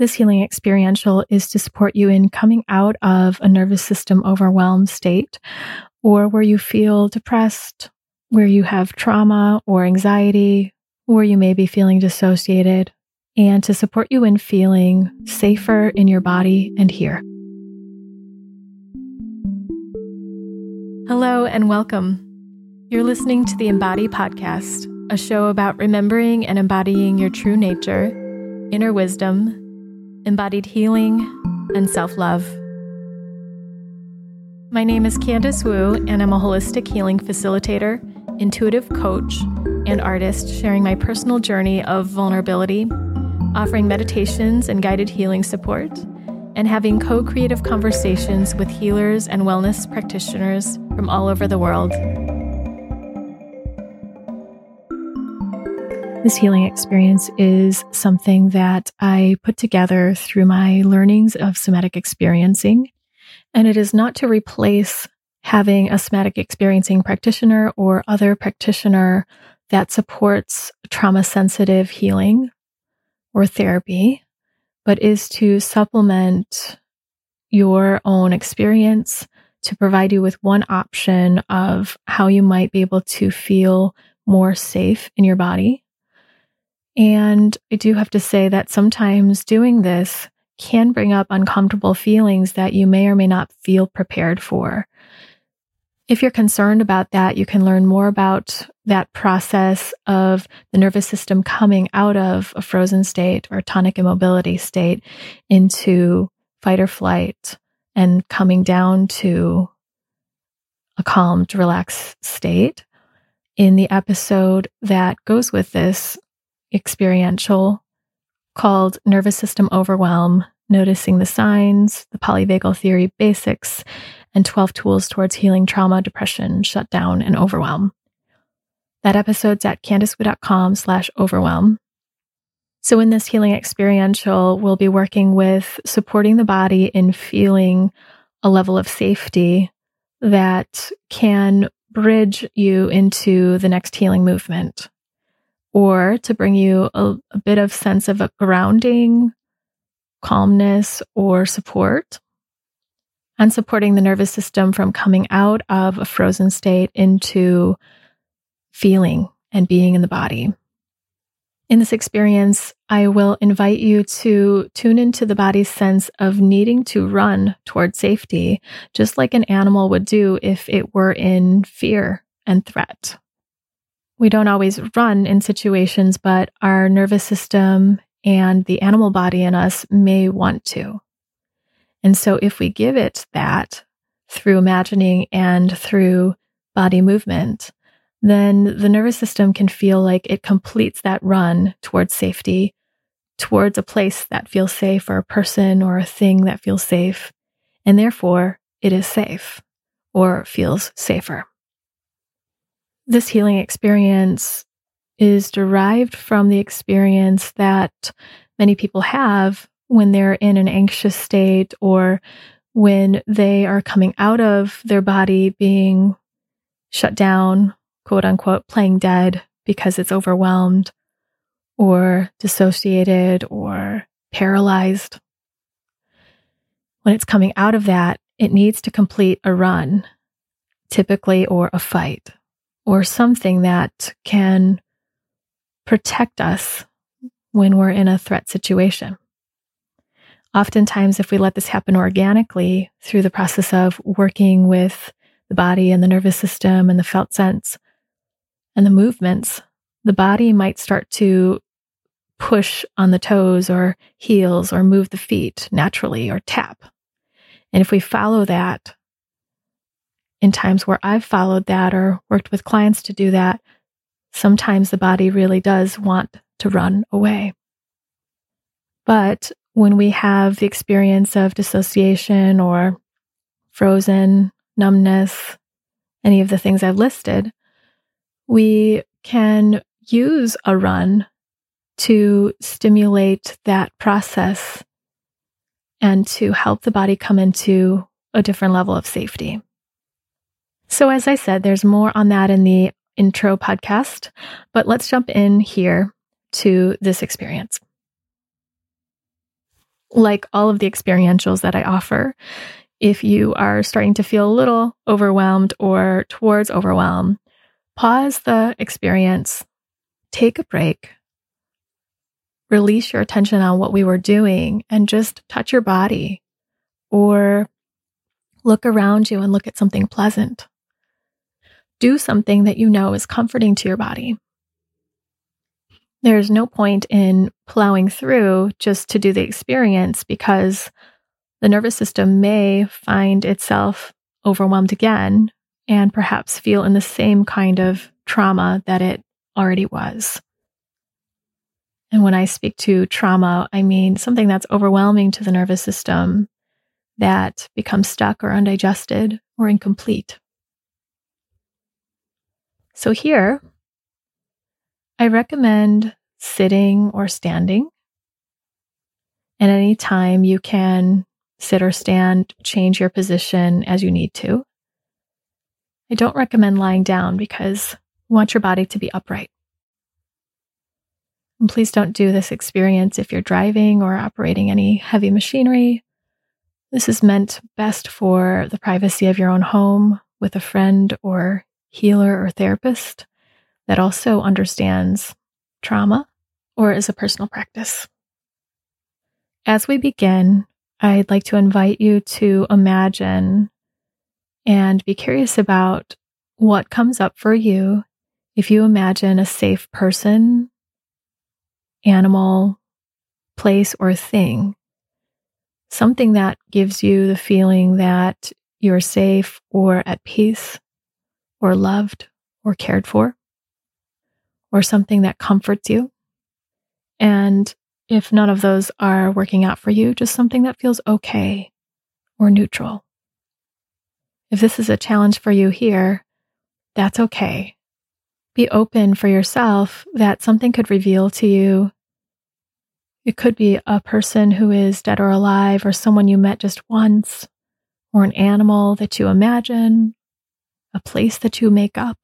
This healing experiential is to support you in coming out of a nervous system overwhelmed state or where you feel depressed, where you have trauma or anxiety, where you may be feeling dissociated, and to support you in feeling safer in your body and here. Hello and welcome. You're listening to the Embody Podcast, a show about remembering and embodying your true nature, inner wisdom, embodied healing, and self love. My name is Candice Wu, and I'm a holistic healing facilitator, intuitive coach, and artist sharing my personal journey of vulnerability, offering meditations and guided healing support, and having co creative conversations with healers and wellness practitioners from all over the world. This healing experience is something that I put together through my learnings of somatic experiencing. And it is not to replace having a somatic experiencing practitioner or other practitioner that supports trauma sensitive healing or therapy, but is to supplement your own experience to provide you with one option of how you might be able to feel more safe in your body and I do have to say that sometimes doing this can bring up uncomfortable feelings that you may or may not feel prepared for. If you're concerned about that, you can learn more about that process of the nervous system coming out of a frozen state or tonic immobility state into fight or flight and coming down to a calmed, relaxed state in the episode that goes with this experiential called Nervous System Overwhelm Noticing the Signs, the Polyvagal Theory Basics, and 12 Tools Towards Healing Trauma, Depression, Shutdown, and Overwhelm. That episode's at candicewu.com slash overwhelm. So in this healing experiential, we'll be working with supporting the body in feeling a level of safety that can bridge you into the next healing movement or to bring you a, a bit of sense of a grounding, calmness, or support. And supporting the nervous system from coming out of a frozen state into feeling and being in the body. In this experience, I will invite you to tune into the body's sense of needing to run toward safety, just like an animal would do if it were in fear and threat. We don't always run in situations, but our nervous system and the animal body in us may want to. And so, if we give it that through imagining and through body movement, then the nervous system can feel like it completes that run towards safety, towards a place that feels safe, or a person or a thing that feels safe. And therefore, it is safe or feels safer this healing experience is derived from the experience that many people have when they're in an anxious state or when they are coming out of their body being shut down, quote unquote, playing dead because it's overwhelmed or dissociated or paralyzed. When it's coming out of that, it needs to complete a run, typically, or a fight or something that can protect us when we're in a threat situation. Oftentimes, if we let this happen organically through the process of working with the body and the nervous system and the felt sense and the movements, the body might start to push on the toes or heels or move the feet naturally or tap. And if we follow that in times where I've followed that or worked with clients to do that, sometimes the body really does want to run away. But when we have the experience of dissociation or frozen, numbness, any of the things I've listed, we can use a run to stimulate that process and to help the body come into a different level of safety. So, as I said, there's more on that in the intro podcast, but let's jump in here to this experience. like all of the experientials that I offer, if you are starting to feel a little overwhelmed or towards overwhelm, pause the experience, take a break, release your attention on what we were doing, and just touch your body or look around you and look at something pleasant. Do something that you know is comforting to your body. There's no point in plowing through just to do the experience because the nervous system may find itself overwhelmed again and perhaps feel in the same kind of trauma that it already was. And when I speak to trauma, I mean something that's overwhelming to the nervous system that becomes stuck or undigested or incomplete. So here, I recommend sitting or standing. And anytime you can sit or stand, change your position as you need to. I don't recommend lying down because you want your body to be upright. And please don't do this experience if you're driving or operating any heavy machinery. This is meant best for the privacy of your own home with a friend or healer or therapist that also understands trauma or is a personal practice. As we begin, I'd like to invite you to imagine and be curious about what comes up for you if you imagine a safe person, animal, place, or thing. Something that gives you the feeling that you're safe or at peace or loved or cared for, or something that comforts you. And if none of those are working out for you, just something that feels okay or neutral. If this is a challenge for you here, that's okay. Be open for yourself that something could reveal to you. It could be a person who is dead or alive, or someone you met just once, or an animal that you imagine, a place that you make up,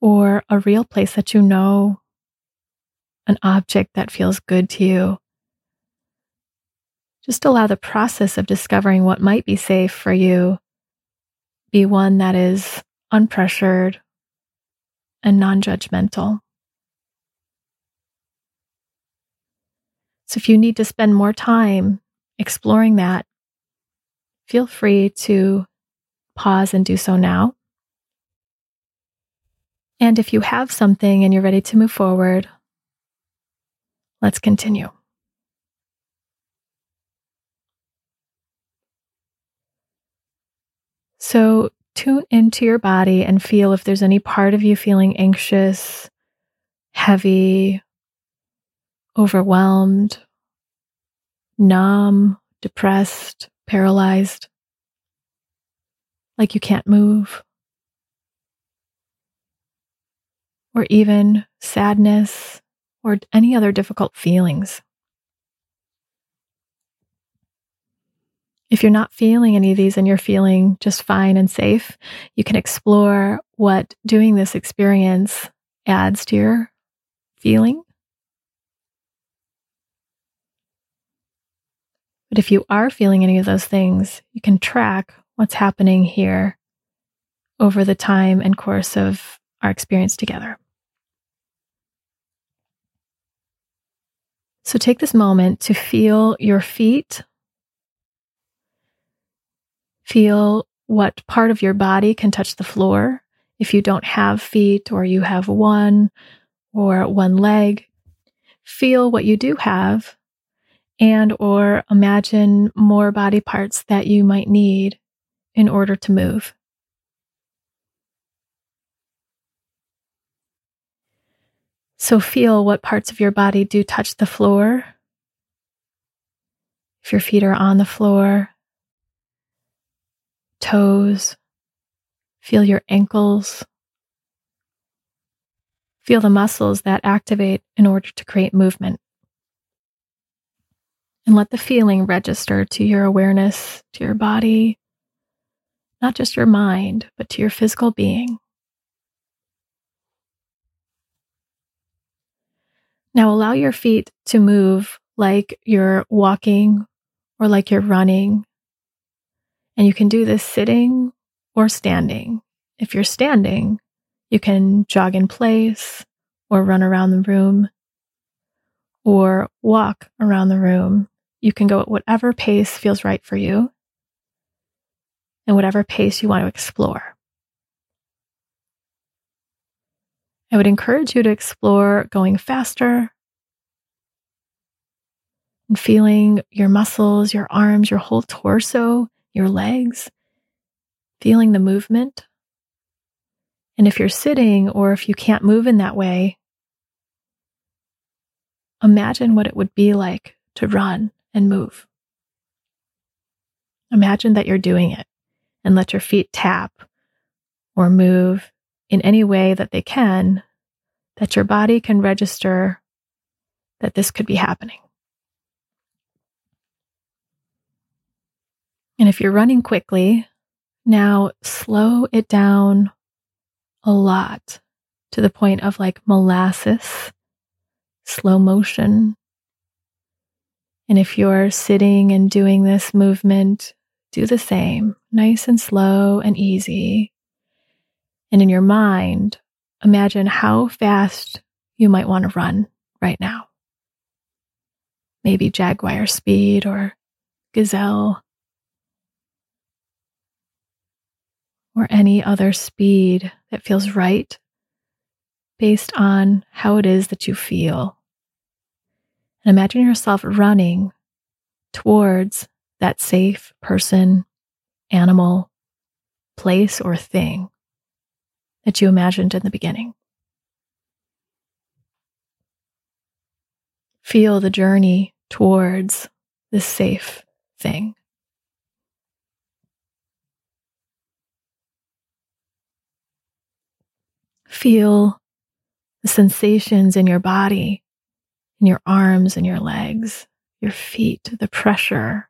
or a real place that you know an object that feels good to you. Just allow the process of discovering what might be safe for you be one that is unpressured and non judgmental. So, if you need to spend more time exploring that, feel free to pause and do so now. And if you have something and you're ready to move forward, Let's continue. So, tune into your body and feel if there's any part of you feeling anxious, heavy, overwhelmed, numb, depressed, paralyzed, like you can't move, or even sadness, or any other difficult feelings. If you're not feeling any of these and you're feeling just fine and safe, you can explore what doing this experience adds to your feeling. But if you are feeling any of those things, you can track what's happening here over the time and course of our experience together. So take this moment to feel your feet. Feel what part of your body can touch the floor. If you don't have feet or you have one or one leg, feel what you do have and or imagine more body parts that you might need in order to move. So feel what parts of your body do touch the floor. If your feet are on the floor, toes, feel your ankles. Feel the muscles that activate in order to create movement. And let the feeling register to your awareness, to your body, not just your mind, but to your physical being. Now allow your feet to move like you're walking or like you're running. And you can do this sitting or standing. If you're standing, you can jog in place or run around the room or walk around the room. You can go at whatever pace feels right for you and whatever pace you want to explore. I would encourage you to explore going faster and feeling your muscles, your arms, your whole torso, your legs, feeling the movement. And if you're sitting or if you can't move in that way, imagine what it would be like to run and move. Imagine that you're doing it and let your feet tap or move in any way that they can, that your body can register that this could be happening. And if you're running quickly, now slow it down a lot to the point of like molasses, slow motion. And if you're sitting and doing this movement, do the same, nice and slow and easy. And in your mind, imagine how fast you might want to run right now. Maybe jaguar speed or gazelle or any other speed that feels right based on how it is that you feel. And imagine yourself running towards that safe person, animal, place, or thing that you imagined in the beginning. Feel the journey towards this safe thing. Feel the sensations in your body, in your arms and your legs, your feet, the pressure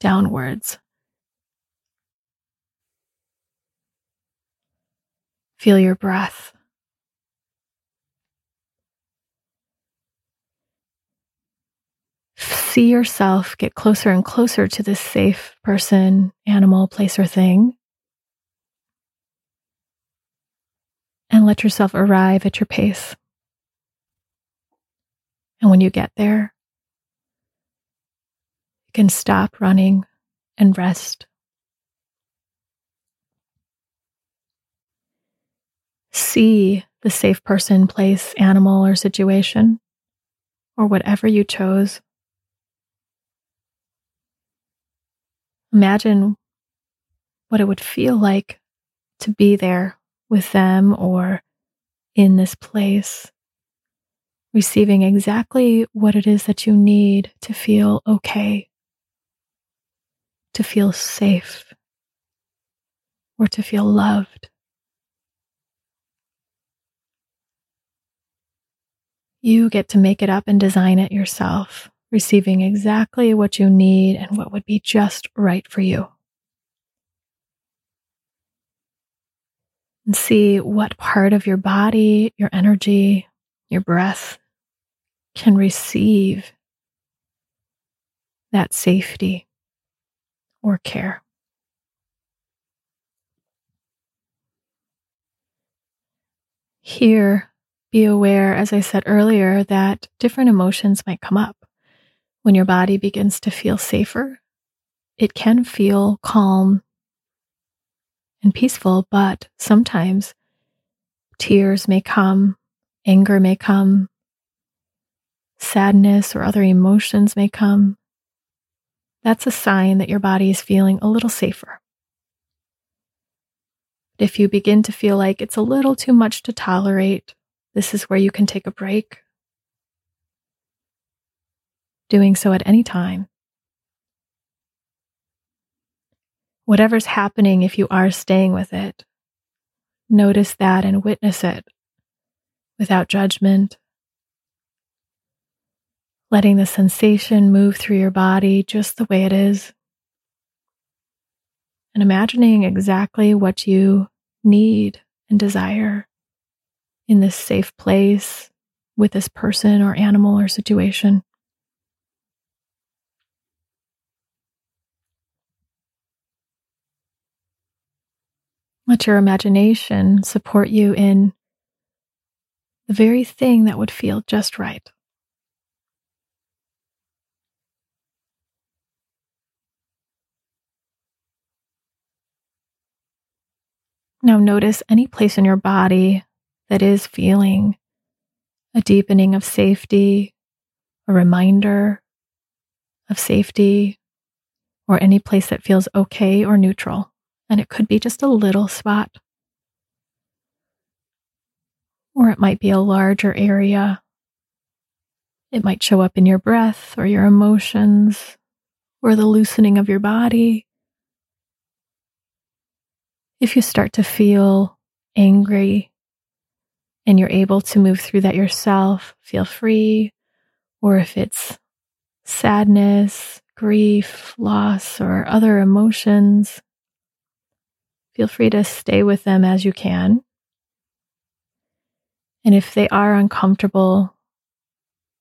downwards. Feel your breath. See yourself get closer and closer to this safe person, animal, place, or thing. and let yourself arrive at your pace. And when you get there, can stop running and rest. See the safe person, place, animal, or situation, or whatever you chose. Imagine what it would feel like to be there with them or in this place, receiving exactly what it is that you need to feel okay, to feel safe, or to feel loved. You get to make it up and design it yourself, receiving exactly what you need and what would be just right for you. and see what part of your body, your energy, your breath can receive that safety or care. Here, be aware, as I said earlier, that different emotions might come up. When your body begins to feel safer, it can feel calm and peaceful, but sometimes tears may come, anger may come, sadness or other emotions may come. That's a sign that your body is feeling a little safer. If you begin to feel like it's a little too much to tolerate, this is where you can take a break. Doing so at any time whatever's happening, if you are staying with it, notice that and witness it without judgment letting the sensation move through your body just the way it is, and imagining exactly what you need and desire in this safe place with this person or animal or situation. Let your imagination support you in the very thing that would feel just right. Now, notice any place in your body that is feeling a deepening of safety, a reminder of safety, or any place that feels okay or neutral. And it could be just a little spot, or it might be a larger area. It might show up in your breath or your emotions or the loosening of your body. If you start to feel angry and you're able to move through that yourself, feel free. Or if it's sadness, grief, loss, or other emotions, feel free to stay with them as you can. And if they are uncomfortable,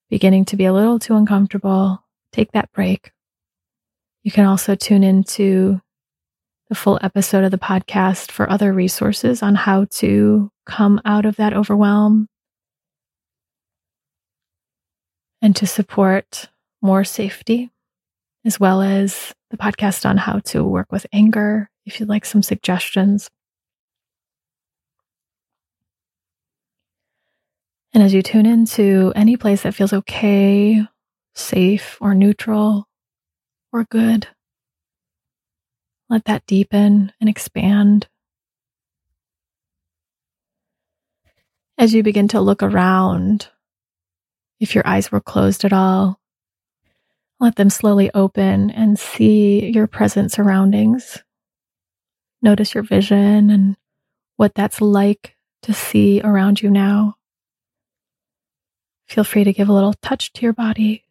beginning to be a little too uncomfortable, take that break. You can also tune into the full episode of the podcast for other resources on how to come out of that overwhelm and to support more safety, as well as the podcast on how to work with anger if you'd like some suggestions. And as you tune into any place that feels okay, safe, or neutral, or good, let that deepen and expand. As you begin to look around, if your eyes were closed at all, let them slowly open and see your present surroundings. Notice your vision and what that's like to see around you now. Feel free to give a little touch to your body.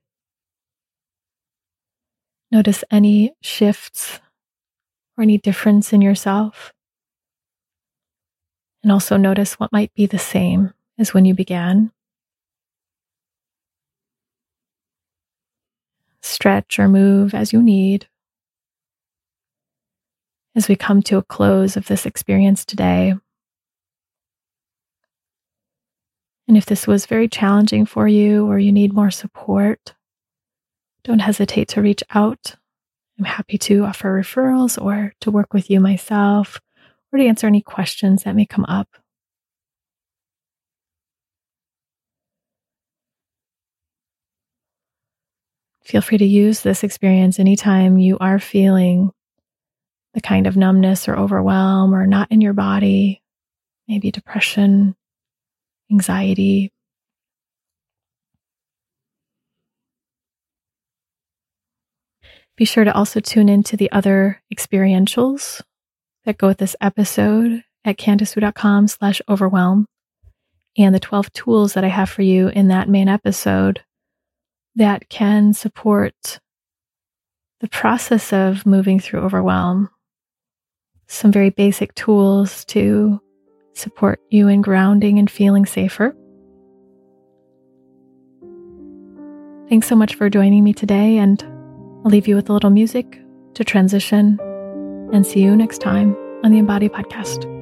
Notice any shifts or any difference in yourself. And also notice what might be the same as when you began. Stretch or move as you need. As we come to a close of this experience today, and if this was very challenging for you or you need more support, don't hesitate to reach out I'm happy to offer referrals or to work with you myself or to answer any questions that may come up. Feel free to use this experience anytime you are feeling the kind of numbness or overwhelm or not in your body, maybe depression, anxiety, Be sure to also tune in to the other experientials that go with this episode at candicewu.com slash overwhelm and the 12 tools that I have for you in that main episode that can support the process of moving through overwhelm. Some very basic tools to support you in grounding and feeling safer. Thanks so much for joining me today and I'll leave you with a little music to transition and see you next time on the Embody Podcast.